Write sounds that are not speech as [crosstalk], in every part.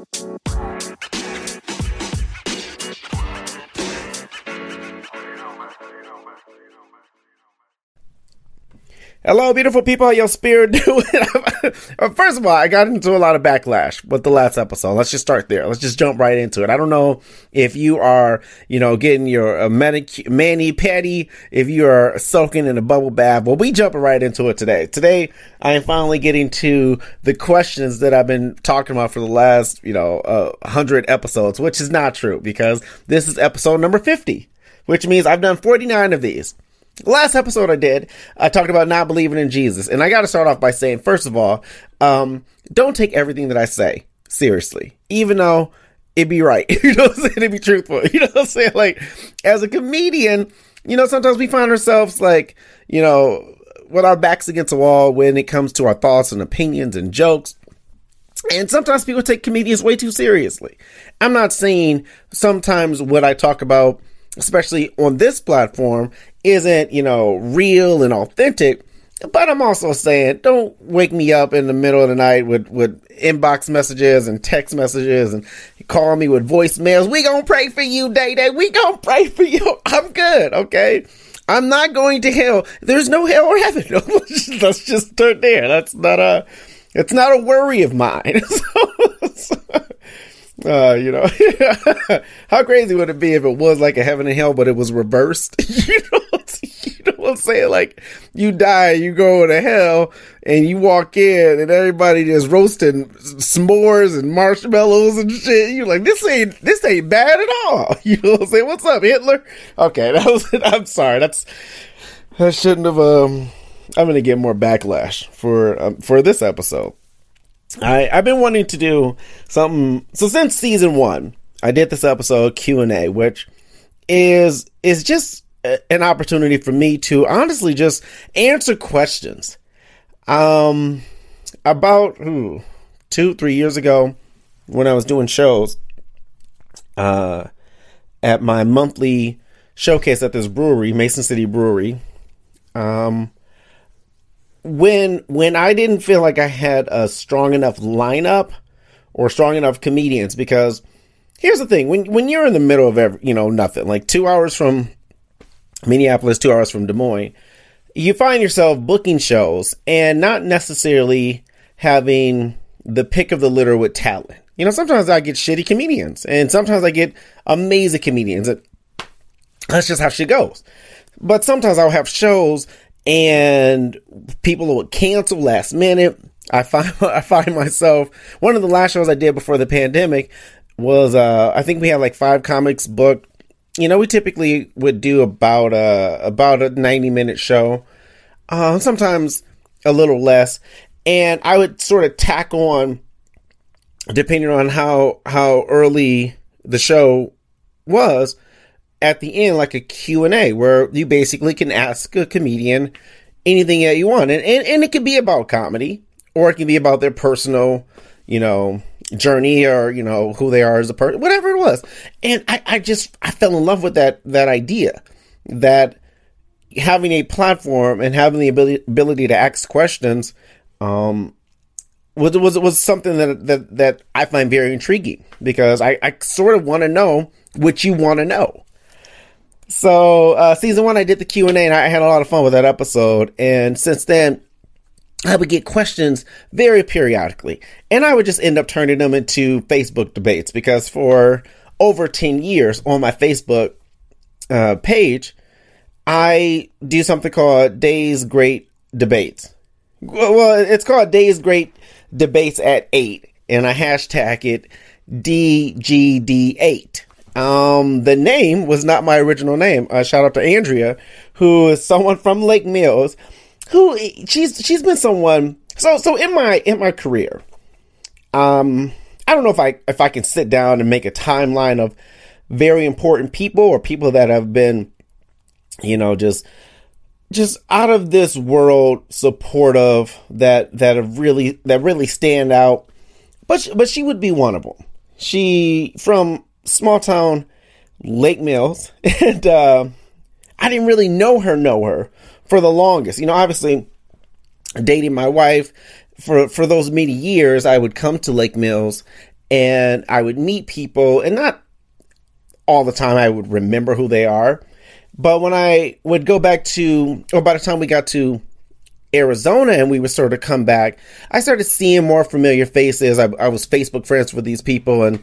Bye. Hello, beautiful people. How your spirit [laughs] doing? First of all, I got into a lot of backlash with the last episode. Let's just start there. Let's just jump right into it. I don't know if you are, you know, getting your uh, manic- mani patty, if you are soaking in a bubble bath. Well, we jumping right into it today. Today, I am finally getting to the questions that I've been talking about for the last, you know, uh, 100 episodes, which is not true because this is episode number 50, which means I've done 49 of these. Last episode I did, I talked about not believing in Jesus. And I got to start off by saying, first of all, um, don't take everything that I say seriously, even though it be right. [laughs] you know what I'm saying? It be truthful. [laughs] You know what I'm saying? Like, as a comedian, you know, sometimes we find ourselves like, you know, with our backs against the wall when it comes to our thoughts and opinions and jokes. And sometimes people take comedians way too seriously. I'm not saying sometimes what I talk about especially on this platform, isn't, you know, real and authentic. But I'm also saying, don't wake me up in the middle of the night with, with inbox messages and text messages and call me with voicemails. We gonna pray for you, Day Day. We gonna pray for you. [laughs] I'm good, okay? I'm not going to hell. There's no hell or heaven. [laughs] let's, just, start there. That's not a, it's not a worry of mine. [laughs] so, so, uh, you know, [laughs] how crazy would it be if it was like a heaven and hell, but it was reversed? [laughs] you know, you know what I'm saying? Like you die, you go to hell, and you walk in, and everybody just roasting s'mores and marshmallows and shit. You're like, this ain't this ain't bad at all. [laughs] You know what I'm saying? What's up, Hitler? Okay, that was. I'm sorry. That's I shouldn't have. Um, I'm gonna get more backlash for um, for this episode. I I've been wanting to do something. So since season one, I did this episode Q and A, which is is just an opportunity for me to honestly just answer questions. Um, about ooh, two three years ago, when I was doing shows, uh, at my monthly showcase at this brewery, Mason City Brewery, um when when I didn't feel like I had a strong enough lineup or strong enough comedians because here's the thing when when you're in the middle of every, you know nothing like 2 hours from Minneapolis 2 hours from Des Moines you find yourself booking shows and not necessarily having the pick of the litter with talent. You know, sometimes I get shitty comedians and sometimes I get amazing comedians. That's just how shit goes. But sometimes I'll have shows and people would cancel last minute. I find [laughs] I find myself one of the last shows I did before the pandemic was uh I think we had like five comics booked. You know, we typically would do about a about a 90 minute show. Uh sometimes a little less and I would sort of tack on depending on how how early the show was at the end like a Q&A where you basically can ask a comedian anything that you want. And, and, and it can be about comedy or it can be about their personal, you know, journey or, you know, who they are as a person, whatever it was. And I, I just, I fell in love with that, that idea that having a platform and having the ability, ability to ask questions, um, was, was, was something that, that, that I find very intriguing because I, I sort of want to know what you want to know. So uh, season one, I did the Q and A, and I had a lot of fun with that episode. And since then, I would get questions very periodically, and I would just end up turning them into Facebook debates because for over ten years on my Facebook uh, page, I do something called Days Great Debates. Well, it's called Days Great Debates at eight, and I hashtag it DGD8. Um, the name was not my original name. Uh, shout out to Andrea, who is someone from Lake Mills, who she's she's been someone. So so in my in my career, um, I don't know if I if I can sit down and make a timeline of very important people or people that have been, you know, just just out of this world supportive that that have really that really stand out. But but she would be one of them. She from small town Lake Mills, [laughs] and uh, I didn't really know her know her for the longest. You know, obviously dating my wife for for those many years, I would come to Lake Mills and I would meet people, and not all the time I would remember who they are. But when I would go back to, or by the time we got to Arizona and we would sort of come back, I started seeing more familiar faces. I, I was Facebook friends with these people, and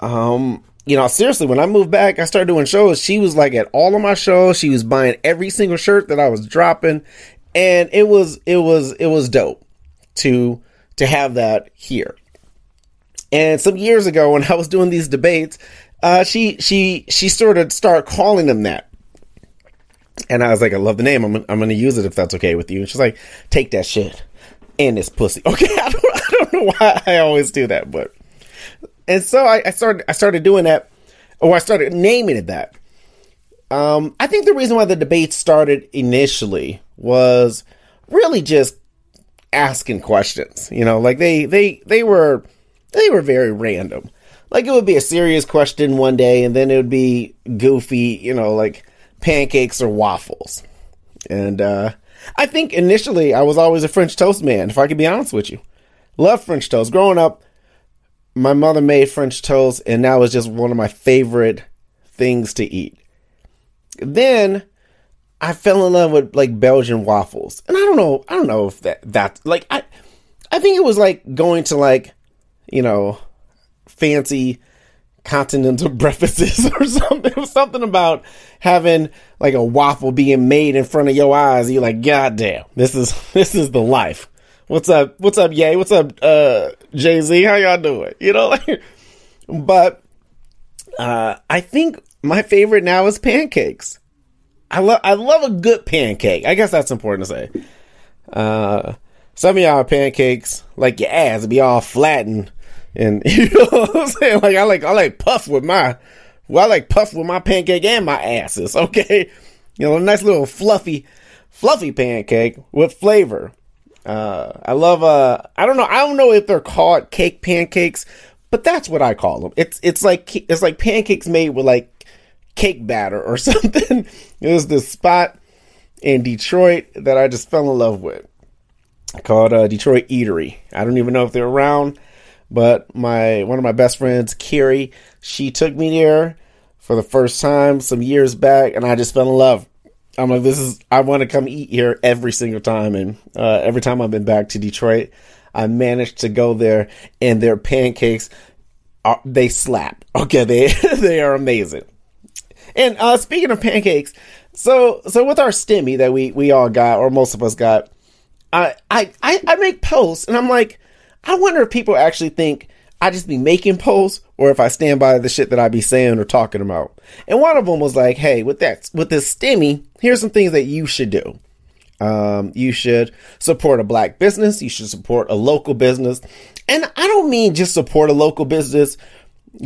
um, you know, seriously, when I moved back, I started doing shows. She was like at all of my shows. She was buying every single shirt that I was dropping, and it was it was it was dope to to have that here. And some years ago, when I was doing these debates, uh, she she she sort of started calling them that. And I was like, I love the name. I'm, I'm going to use it if that's okay with you. And she's like, take that shit and this pussy. [laughs] Okay, I don't, I don't know why I always do that, but and so I, I started I started doing that, or I started naming it that. Um, I think the reason why the debate started initially was really just asking questions. You know, like they they they were they were very random. Like it would be a serious question one day, and then it would be goofy. You know, like pancakes or waffles. And uh, I think initially I was always a French toast man. If I could be honest with you, love French toast. Growing up, my mother made French toast, and that was just one of my favorite things to eat. Then I fell in love with like Belgian waffles, and I don't know, I don't know if that that like I, I think it was like going to like, you know, fancy continental [laughs] breakfasts or something. It was [laughs] something about having like a waffle being made in front of your eyes. You're like, God damn, this is [laughs] this is the life. What's up? What's up, Yay? What's up, uh, Jay Z? How y'all doing? You know, like, [laughs] but uh, I think my favorite now is pancakes. I love I love a good pancake. I guess that's important to say. Uh, some of y'all pancakes like your ass be all flattened, and [laughs] you know what I'm saying. Like I like I like puff with my well I like puff with my pancake and my asses. [laughs] Okay, you know a nice little fluffy fluffy pancake with flavor. Uh, I love uh I don't know I don't know if they're called cake pancakes, but that's what I call them. It's it's like it's like pancakes made with like cake batter or [laughs] something. it was this spot in Detroit that I just fell in love with called uh, Detroit Eatery. I don't even know if they're around, but my one of my best friends, Carrie, she took me there for the first time some years back, and I just fell in love. I'm like, this is I want to come eat here every single time, and uh, every time I've been back to Detroit, I managed to go there, and their pancakes, are, they slap. [laughs] Okay, they [laughs] they are amazing. And uh, speaking of pancakes, so so with our stimmy that we we all got, or most of us got, I I I, make posts, and I'm like, I wonder if people actually think I just be making posts, or if I stand by the shit that I be saying or talking about. And one of them was like, hey, with that with this stimmy, here's some things that you should do. Um, you should support a black business. You should support a local business. And I don't mean just support a local business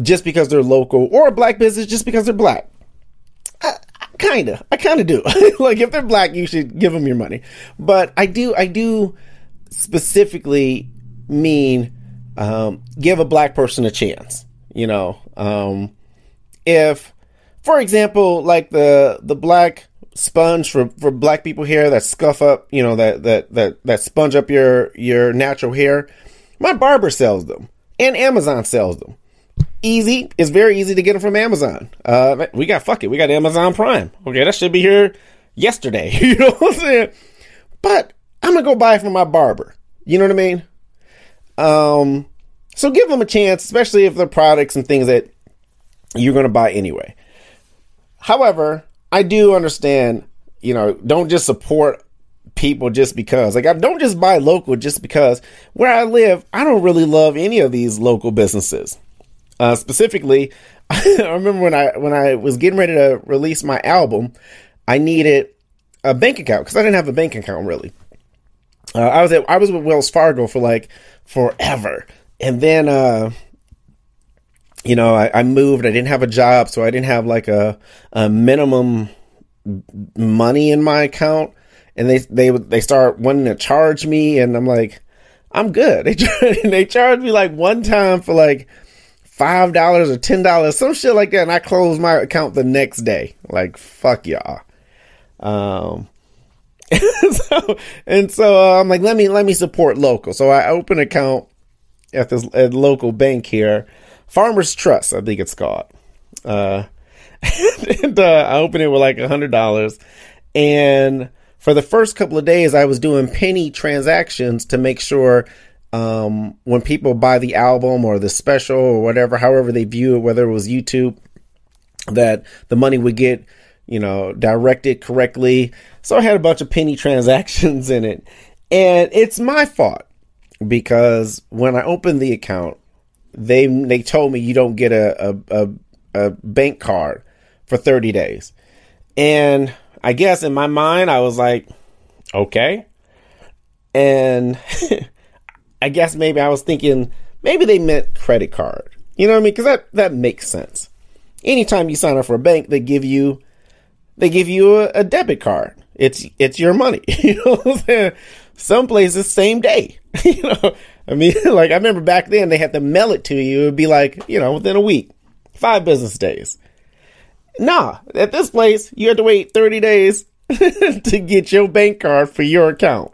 just because they're local or a black business just because they're black kinda i kind of do [laughs] like if they're black you should give them your money but i do i do specifically mean um, give a black person a chance you know um, if for example like the the black sponge for for black people here that scuff up you know that that that that sponge up your your natural hair my barber sells them and amazon sells them easy. It's very easy to get them from Amazon. Uh, we got fuck it. We got Amazon Prime. Okay, that should be here yesterday. [laughs] you know what I'm saying? But I'm gonna go buy it from my barber. You know what I mean? Um, so give them a chance, especially if they're products and things that you're gonna buy anyway. However, I do understand. You know, don't just support people just because. Like, I don't just buy local just because. Where I live, I don't really love any of these local businesses. Uh, specifically, [laughs] I remember when I when I was getting ready to release my album, I needed a bank account because I didn't have a bank account really. Uh, I was at, I was with Wells Fargo for like forever, and then uh, you know, I, I, moved. I didn't have a job, so I didn't have like a, a minimum money in my account. And they they they start wanting to charge me, and I'm like, I'm good. [laughs] They they charged me like one time for like five dollars or ten dollars, some shit like that, and I closed my account the next day. Like fuck y'all. Um, [laughs] so, and so uh, I'm like, let me let me support local. So I open an account at this at local bank here, Farmers Trust, I think it's called. Uh, [laughs] and uh, I opened it with like a hundred dollars, and for the first couple of days, I was doing penny transactions to make sure um, when people buy the album or the special or whatever, however they view it, whether it was YouTube, that the money would get you know, direct it correctly. So I had a bunch of penny [laughs] transactions in it. And it's my fault because when I opened the account, they they told me you don't get a, a, a, a bank card for 30 days. And I guess in my mind, I was like, okay. And [laughs] I guess maybe I was thinking, maybe they meant credit card. You know what I mean? Because that, that makes sense. Anytime you sign up for a bank, they give you they give you a, a debit card. It's it's your money. [laughs] you know, some places same day. [laughs] you know, I mean, [laughs] like I remember back then they had to mail it to you. It'd be like you know within a week, five business days. Nah, at this place you have to wait thirty days to get your bank card for your account.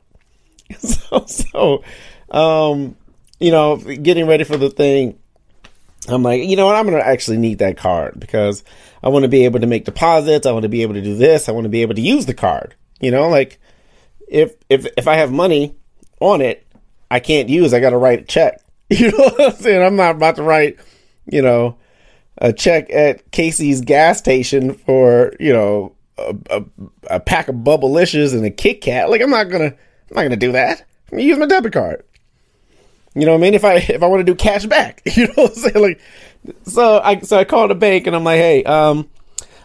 So so, um, you know, getting ready for the thing. I'm like, you know what? I'm gonna actually need that card because I want to be able to make deposits. I want to be able to do this. I want to be able to use the card. You know, like if if if I have money on it, I can't use. I got to write a check. [laughs] You know what I'm saying? I'm not about to write, you know, a check at Casey's gas station for you know a, a, a pack of Bubblicious and a Kit Kat. Like I'm not gonna I'm not gonna do that. I'm gonna use my debit card. You know what I mean? If I if I want to do cash back, [laughs] you know what I'm saying? Like so I so I called a bank and I'm like, hey, um,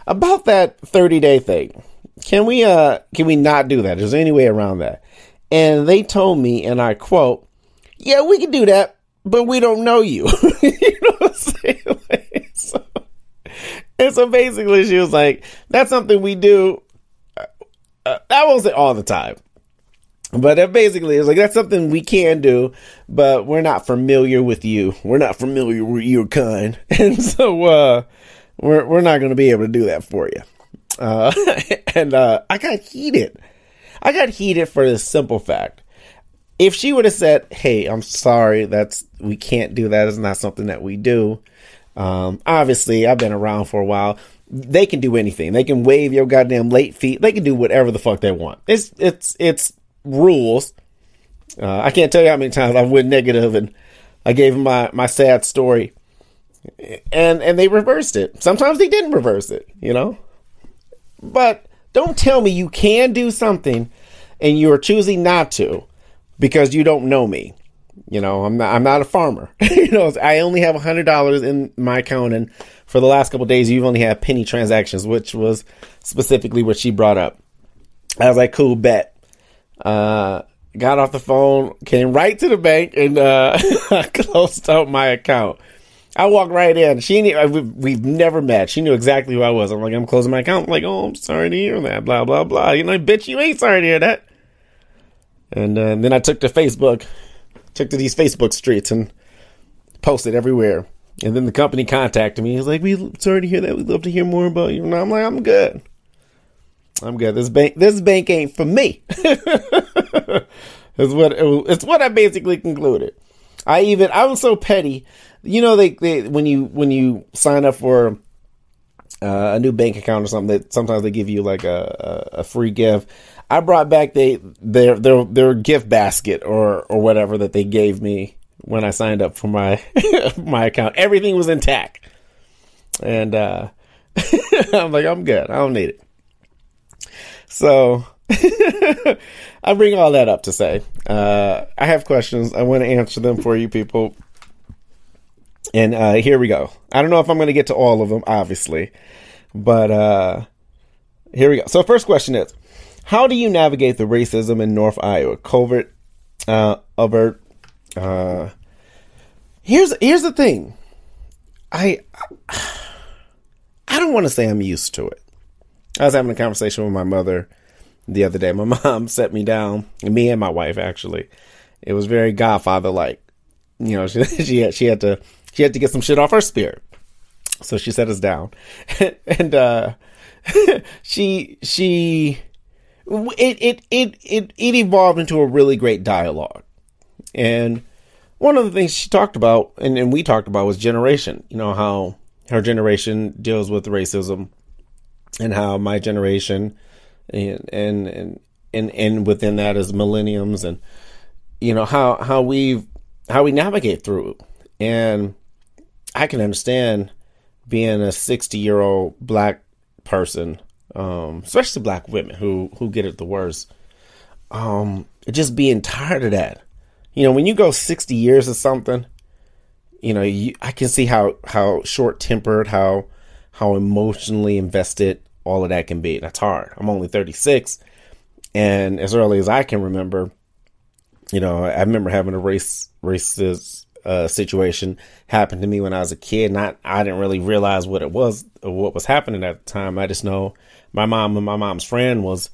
about that 30 day thing, can we uh can we not do that? Is there any way around that? And they told me, and I quote, "Yeah, we can do that, but we don't know you." [laughs] you know what I'm saying? [laughs] And so basically, she was like, "That's something we do." Uh, I won't say all the time, but that basically is like that's something we can do, but we're not familiar with you. We're not familiar with your kind, [laughs] and so uh, we're we're not going to be able to do that for you. Uh, [laughs] and uh, I got heated. I got heated for the simple fact: if she would have said, "Hey, I'm sorry, that's we can't do that. It's not something that we do." Um, obviously, I've been around for a while. They can do anything. They can waive your goddamn late feet. They can do whatever the fuck they want. It's it's it's rules. Uh, I can't tell you how many times I went negative and I gave my, my sad story. And and they reversed it. Sometimes they didn't reverse it, you know? But don't tell me you can do something and you're choosing not to because you don't know me. You know, I'm not I'm not a farmer. [laughs] you know, I only have hundred dollars in my account and for the last couple days you've only had penny transactions, which was specifically what she brought up. I was like, cool bet. Uh, got off the phone, came right to the bank, and uh, [laughs] closed out my account. I walked right in. She knew uh, we've never met. She knew exactly who I was. I'm like, I'm closing my account. I'm like, oh, I'm sorry to hear that. Blah blah blah. You know, bitch, you ain't sorry to hear that. And, uh, and then I took to Facebook, took to these Facebook streets and posted everywhere. And then the company contacted me. He's like, "We sorry to hear that. We'd love to hear more about you." And I'm like, "I'm good." I'm good. This bank, this bank ain't for me. [laughs] it's what it's what I basically concluded. I even I was so petty. You know, they, they when you when you sign up for uh, a new bank account or something, that sometimes they give you like a, a, a free gift. I brought back they their their their gift basket or or whatever that they gave me when I signed up for my [laughs] my account. Everything was intact, and uh, [laughs] I'm like, I'm good. I don't need it. So [laughs] I bring all that up to say uh, I have questions. I want to answer them for you people. And uh, here we go. I don't know if I'm going to get to all of them, obviously, but uh, here we go. So, first question is How do you navigate the racism in North Iowa? Covert, uh, overt. Uh, here's here's the thing. I I don't want to say I'm used to it. I was having a conversation with my mother the other day. My [laughs] mom set me down, me and my wife actually. It was very Godfather like. You know, [laughs] she she had, she had to she had to get some shit off her spirit. So she set us down, [laughs] and uh, she she it, it it it it evolved into a really great dialogue, and one of the things she talked about, and, and we talked about, was generation. You know how her generation deals with racism, and how my generation, and and and and, within that is millenniums, and you know how how we how we navigate through, and I can understand being a sixty year old black person, um, especially black women who who get it the worst. Um, just being tired of that you know, when you go 60 years or something, you know, you, I can see how, how short tempered, how, how emotionally invested all of that can be. That's hard. I'm only 36. And as early as I can remember, you know, I remember having a race, racist, uh, situation happen to me when I was a kid. Not, I didn't really realize what it was what was happening at the time. I just know my mom and my mom's friend was,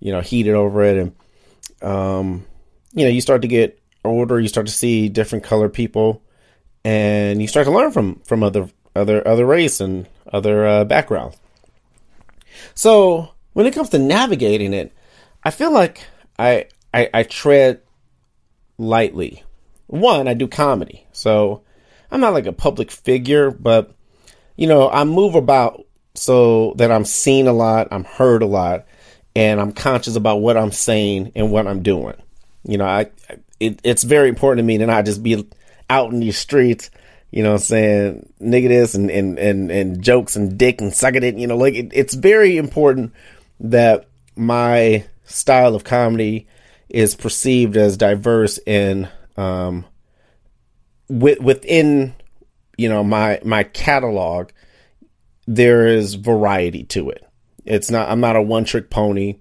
you know, heated over it. And, um, you know, you start to get older, you start to see different color people, and you start to learn from from other other other race and other uh, backgrounds. So when it comes to navigating it, I feel like I, I I tread lightly. One, I do comedy, so I'm not like a public figure, but you know I move about so that I'm seen a lot, I'm heard a lot, and I'm conscious about what I'm saying and what I'm doing. You know, I it, it's very important to me to not just be out in these streets, you know, saying nigga this and, and, and, and jokes and dick and suck it. You know, like it, it's very important that my style of comedy is perceived as diverse and um, with, within you know my my catalog there is variety to it it's not i'm not a one trick pony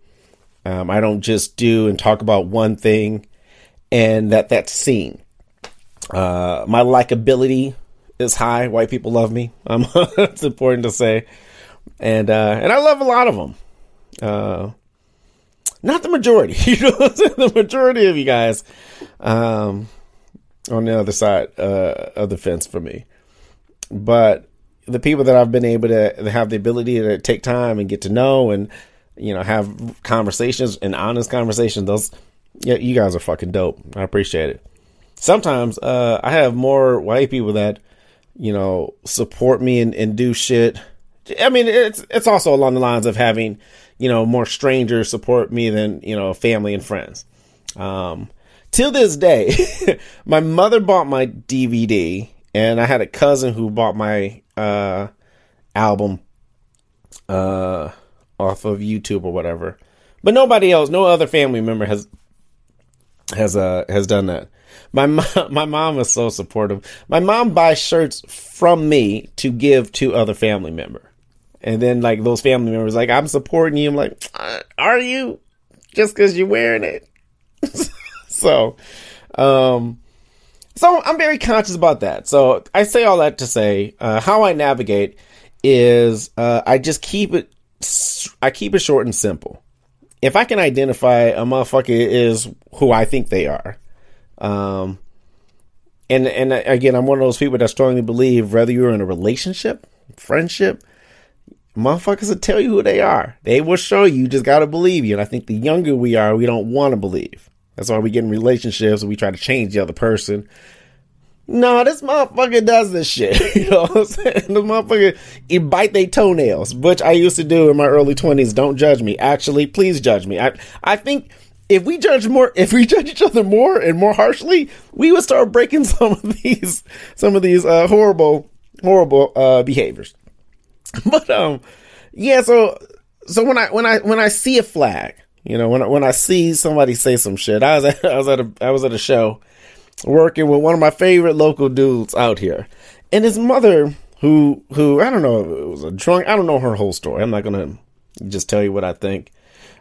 um, i don't just do and talk about one thing and that that's seen. Uh, my likability is high. White people love me. [laughs] Um, it's important to say, and uh, and I love a lot of them. Uh, not the majority, [laughs] you know, the majority of you guys um, on the other side uh, of the fence for me. But the people that I've been able to have the ability to take time and get to know and you know have conversations and honest conversations, those yeah, you guys are fucking dope. I appreciate it. Sometimes uh, I have more white people that you know support me and, and do shit. I mean, it's it's also along the lines of having you know more strangers support me than you know family and friends. Um, till this day, [laughs] my mother bought my DVD, and I had a cousin who bought my uh, album uh, off of YouTube or whatever. But nobody else, no other family member has has uh has done that. My mom, [laughs] my mom is so supportive. My mom buys shirts from me to give to other family member, and then like those family members like I'm supporting you. I'm like, uh, are you? Just because you're wearing it. [laughs] so, um, so I'm very conscious about that. So I say all that to say uh, how I navigate is uh, I just keep it. I keep it short and simple if I can identify a motherfucker is who I think they are, um, and and again, I'm one of those people that strongly believe whether you're in a relationship, friendship, motherfuckers will tell you who they are. They will show you. You just gotta believe you. And I think the younger we are, we don't want to believe. That's why we get in relationships and we try to change the other person no, this motherfucker does this shit. [laughs] you know what I'm saying? The motherfucker, he bite their toenails, which I used to do in my early 20s. Don't judge me. Actually, please judge me. I, I think if we judge more, [laughs] if we judge each other more and more harshly, we would start breaking [laughs] some of these, some of these, uh, horrible, horrible, uh, behaviors. [laughs] But, um, yeah, so, so when I, when I, when I see a flag, you know, when I, when I see somebody say some shit, I was at, I was at a, I was at a show working with one of my favorite local dudes out here. And his mother, who who I don't know, it was a drunk. I don't know her whole story. I'm not gonna just tell you what I think,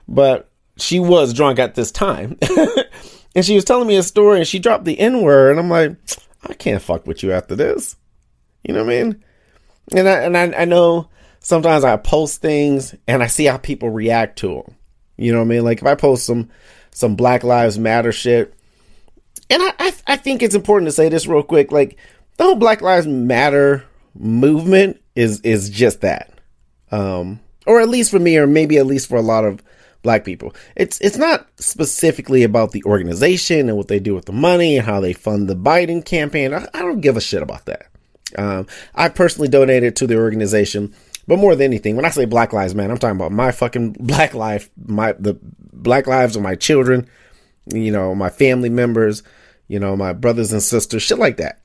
but she was drunk at this time, [laughs] and she was telling me a story, and she dropped the N word, and I'm like, I can't fuck with you after this. You know what I mean? And I, and I, I know sometimes I post things and I see how people react to them. You know what I mean? Like if I post some some Black Lives Matter shit, and I I, I think it's important to say this real quick. Like the whole Black Lives Matter movement is is just that, um, or at least for me, or maybe at least for a lot of black people. It's it's not specifically about the organization and what they do with the money and how they fund the Biden campaign. I, I don't give a shit about that. Um, I personally donated to the organization, but more than anything, when I say Black Lives Man, I'm talking about my fucking [laughs] black life, my the black lives of my children, you know, my family members, you know, my brothers and sisters, shit like that.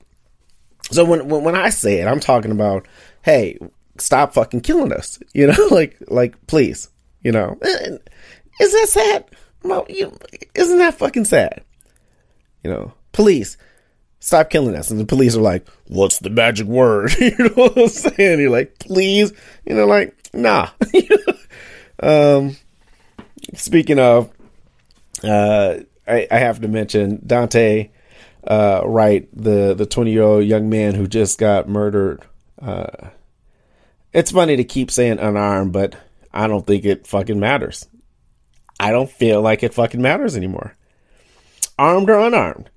So when when, when I say it, I'm talking about, hey, stop fucking killing us, [laughs] you know, [laughs] like like please, you know. Is that sad? Isn't that fucking sad? You know, police, stop killing us. And the police are like, what's the magic word? [laughs] you know what I'm saying? You're like, please, you know, like, nah. [laughs] um, speaking of, uh, I, I have to mention Daunte uh, Wright, the, the 20 year old young man who just got murdered. Uh, it's funny to keep saying unarmed, but I don't think it fucking matters. I don't feel like it fucking matters anymore. Armed or unarmed.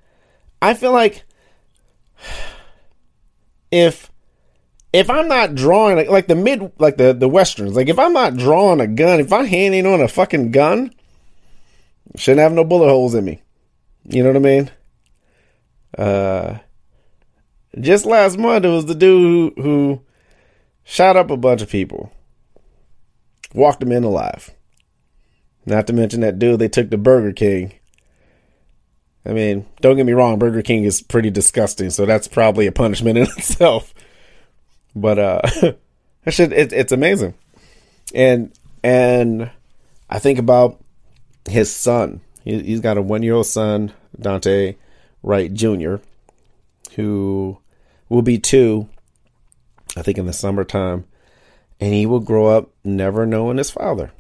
I feel like [sighs] if if I'm not drawing like, like the mid like the the westerns, like if I'm not drawing a gun, if I'm handing on a fucking gun, shouldn't have no bullet holes in me. You know what I mean? Uh just last month it was the dude who, who shot up a bunch of people. Walked him in alive. Not to mention that dude they took to Burger King. I mean, don't get me wrong, Burger King is pretty disgusting, so that's probably a punishment in [laughs] itself. But uh [laughs] that shit it, it's amazing. And and I think about his son. He, he's got a one year old son, Daunte Wright Jr., who will be two, I think, in the summertime. And he will grow up never knowing his father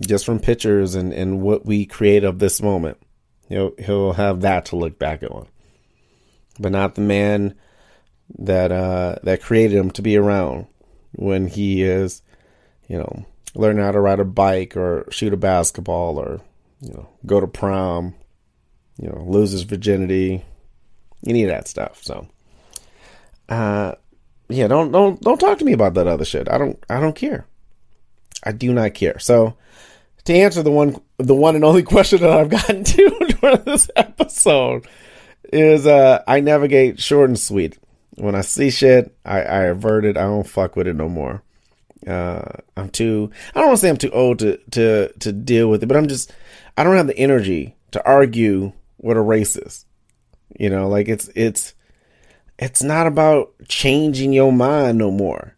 just from pictures and, and what we create of this moment. He'll he'll have that to look back on. But not the man that uh, that created him to be around when he is, you know, learning how to ride a bike or shoot a basketball or, you know, go to prom, you know, lose his virginity, any of that stuff. So uh yeah, don't don't don't talk to me about that other shit. I don't I don't care. I do not care. So to answer the one the one and only [laughs] question that I've gotten [laughs] to during this episode is uh I navigate short and sweet. When I see shit, I, I avert it. I don't fuck with it no more. Uh I'm too I don't want to say I'm too old to to to deal with it, but I'm just I don't have the energy to argue what a racist. You know, like it's it's it's not about changing your mind no more.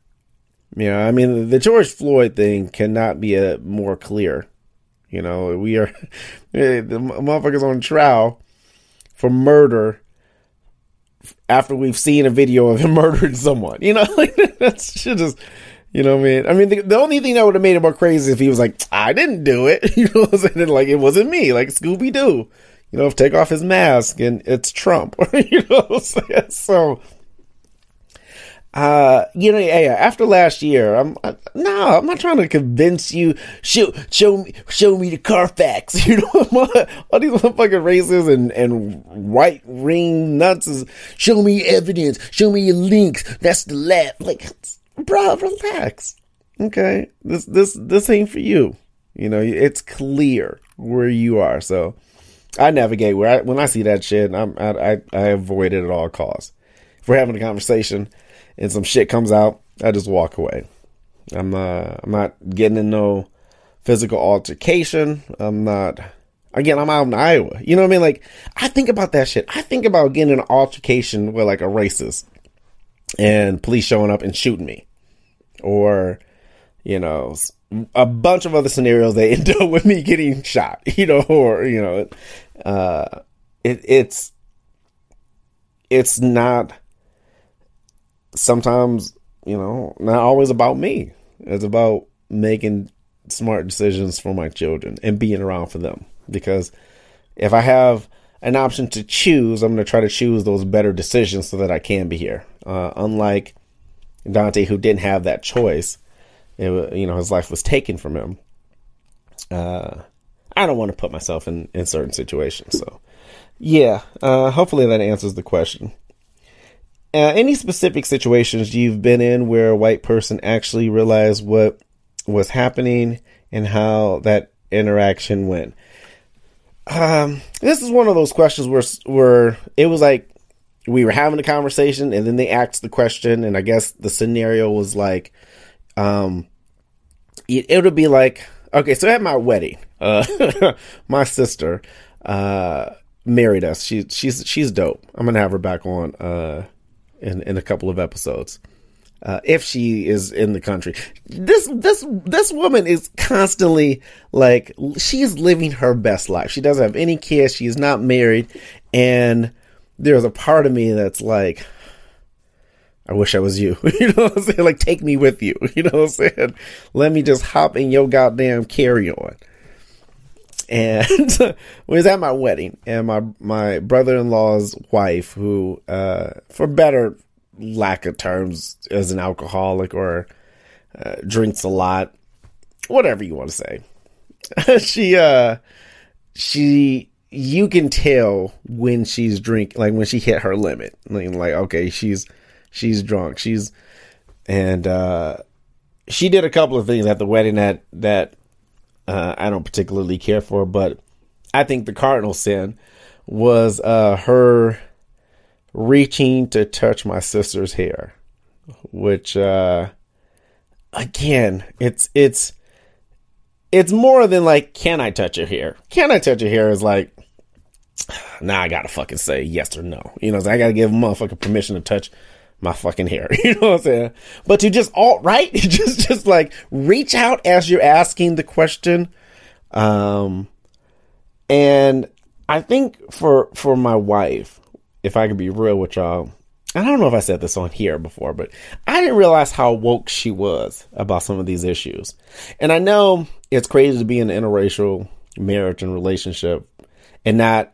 You know, I mean, the George Floyd thing cannot be a more clear. You know, we are [laughs] the motherfuckers on trial for murder after we've seen a video of him [laughs] murdering someone. You know, [laughs] that's just you know what I mean? I mean, the, the, only thing that would have made it more crazy if he was like, I didn't do it. You know what I'm saying? Like, it wasn't me, like Scooby Doo. You know, take off his mask and it's Trump. [laughs] you know? So, uh, you know, yeah, after last year, I'm uh, no, I'm not trying to convince you. Show, show me, show me the Carfax. [laughs] You know, all these motherfucking racists and and white ring nuts is show me evidence, show me your links. That's the left. Like, bro, relax. Okay, this this this ain't for you. You know, it's clear where you are. So, I navigate where I when I see that shit, I'm I I, I avoid it at all costs. If we're having a conversation and some shit comes out, I just walk away. I'm uh, I'm not getting in no physical altercation. I'm not. Again, I'm out in Iowa. You know what I mean? Like, I think about that shit. I think about getting an altercation with like a racist and police showing up and shooting me, or you know, a bunch of other scenarios that [laughs] end up with me getting shot. [laughs] You know, or you know, uh, it, it's it's not sometimes, you know, not always about me. It's about making smart decisions for my children and being around for them. Because if I have an option to choose, I'm going to try to choose those better decisions so that I can be here. Uh, unlike Daunte, who didn't have that choice, it, you know, his life was taken from him. Uh, I don't want to put myself in, in certain situations. So, yeah, uh, hopefully that answers the question. Uh, any specific situations you've been in where a white person actually realized what was happening and how that interaction went? Um, this is one of those questions where where it was like we were having a conversation and then they asked the question and I guess the scenario was like, um, it, it would be like, okay, so at my wedding, uh, [laughs] my sister, uh, married us. She, she's, she's dope. I'm to have her back on, uh, in, in a couple of episodes. Uh, if she is in the country, this this this woman is constantly like she is living her best life. She doesn't have any kids. She is not married, and there's a part of me that's like, I wish I was you. [laughs] you know what I'm saying? Like, take me with you. [laughs] You know what I'm saying? Let me just hop in your goddamn carry on. And [laughs] was at my wedding, and my my brother in law's wife, who, uh, for better lack of terms, is an alcoholic or uh, drinks a lot, whatever you want to say. [laughs] she uh, she you can tell when she's drink like when she hit her limit like, like okay she's she's drunk she's and uh she did a couple of things at the wedding that that uh I don't particularly care for but I think the cardinal sin was uh her reaching to touch my sister's hair which uh again it's it's it's more than like can I touch your hair can I touch your hair is like [sighs] now I gotta fucking say yes or no. You know, I gotta give a motherfucker permission to touch my fucking hair. [laughs] You know what I'm saying? But to just alt right, [laughs] just just like reach out as you're asking the question. Um, and I think for for my wife, if I could be real with y'all, I don't know if I said this on here before, but I didn't realize how woke she was about some of these issues. And I know it's crazy to be in an interracial marriage and relationship and not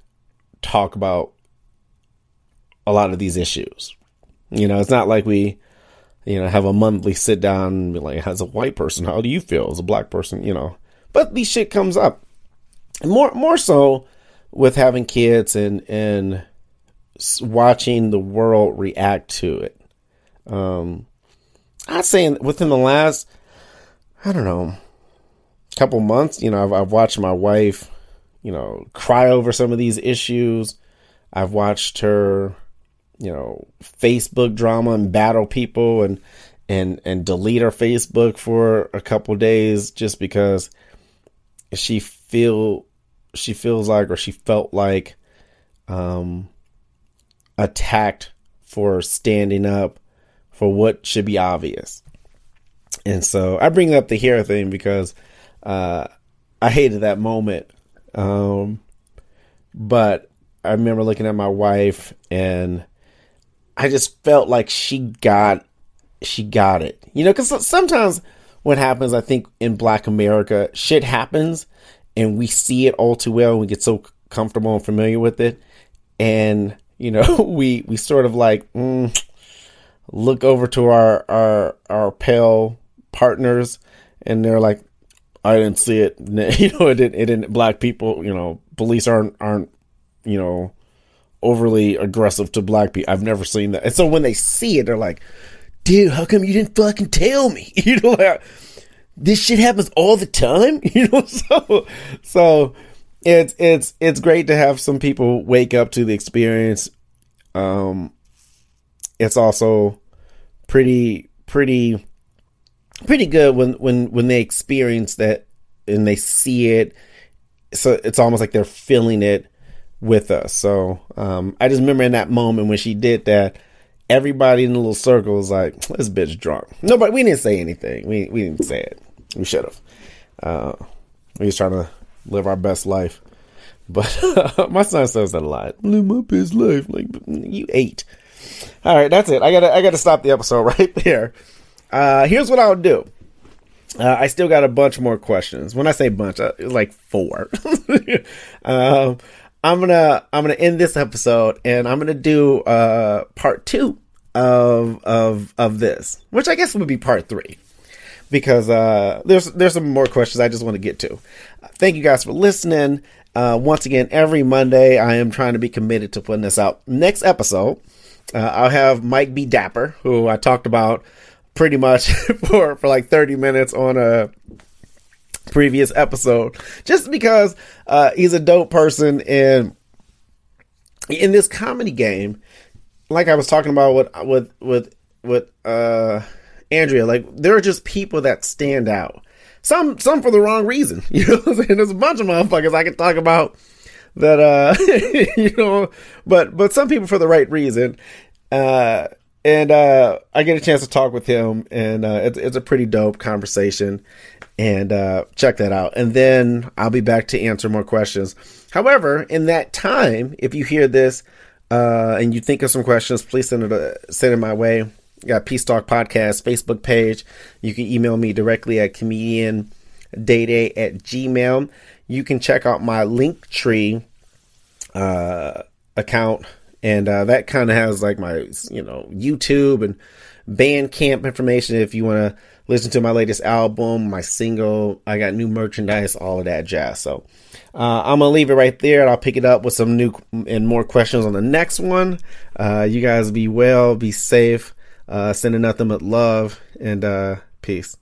talk about a lot of these issues. You know, it's not like we, you know, have a monthly sit down like, as a white person, how do you feel as a black person? You know, but these shit comes up more, more so with having kids and, and watching the world react to it. Um, I'd say within the last, I don't know, couple months, you know, I've, I've watched my wife you know, cry over some of these issues. I've watched her, you know, Facebook drama and battle people and and and delete her Facebook for a couple days just because she feel she feels like or she felt like um attacked for standing up for what should be obvious. And so I bring up the hair thing because uh I hated that moment um, but I remember looking at my wife and I just felt like she got she got it. You know, cuz sometimes what happens I think in black America, shit happens and we see it all too well and we get so comfortable and familiar with it and you know, [laughs] we we sort of like mm, look over to our our our pale partners and they're like I didn't see it. [laughs] You know, it didn't. It didn't. Black people. You know, police aren't aren't. You know, overly aggressive to black people. I've never seen that. And so when they see it, they're like, "Dude, how come you didn't fucking tell me?" [laughs] You know, like this shit happens all the time. [laughs] You know, so so it's it's it's great to have some people wake up to the experience. Um, it's also pretty pretty pretty good when when when they experience that and they see it. So it's almost like they're feeling it with us. So um, I just remember in that moment when she did that, everybody in the little circle was like, "This bitch drunk." Nobody. We didn't say anything. We we didn't say it. We should have. Uh, we was trying to live our best life. But [laughs] my son says that a lot. Live my best life. Like you ate. All right, that's it. I gotta I gotta stop the episode [laughs] right there. Uh, here's what I'll do. Uh, I still got a bunch more questions. When I say bunch, uh, like four. [laughs] um, I'm gonna I'm gonna end this episode and I'm gonna do uh part two of of of this, which I guess would be part three, because uh, there's there's some more questions I just want to get to. Thank you guys for listening. Uh, once again, every Monday I am trying to be committed to putting this out. Next episode, uh, I'll have Mike B. Dapper, who I talked about pretty much [laughs] for for like 30 minutes on a previous episode, just because uh, he's a dope person and in this comedy game like I was talking about with with with with uh Andrea, like there are just people that stand out. Some some for the wrong reason. [laughs] You know what I'm saying? There's a bunch of motherfuckers I can talk about that uh [laughs] you know but but some people for the right reason. Uh and uh I get a chance to talk with him and uh it's it's a pretty dope conversation and uh check that out. And then I'll be back to answer more questions. However, in that time, if you hear this uh, and you think of some questions, please send it uh, send it my way. got Peace Talk Podcast Facebook page. You can email me directly at comedian day at gmail. You can check out my Linktree uh, account, and uh, that kind of has like my you know YouTube and Bandcamp information if you want to listen to my latest album, my single. I got new merchandise, all of that jazz. So uh, I'm gonna leave it right there, and I'll pick it up with some new and more questions on the next one. Uh, you guys be well, be safe, uh, sending nothing but love, and uh, peace.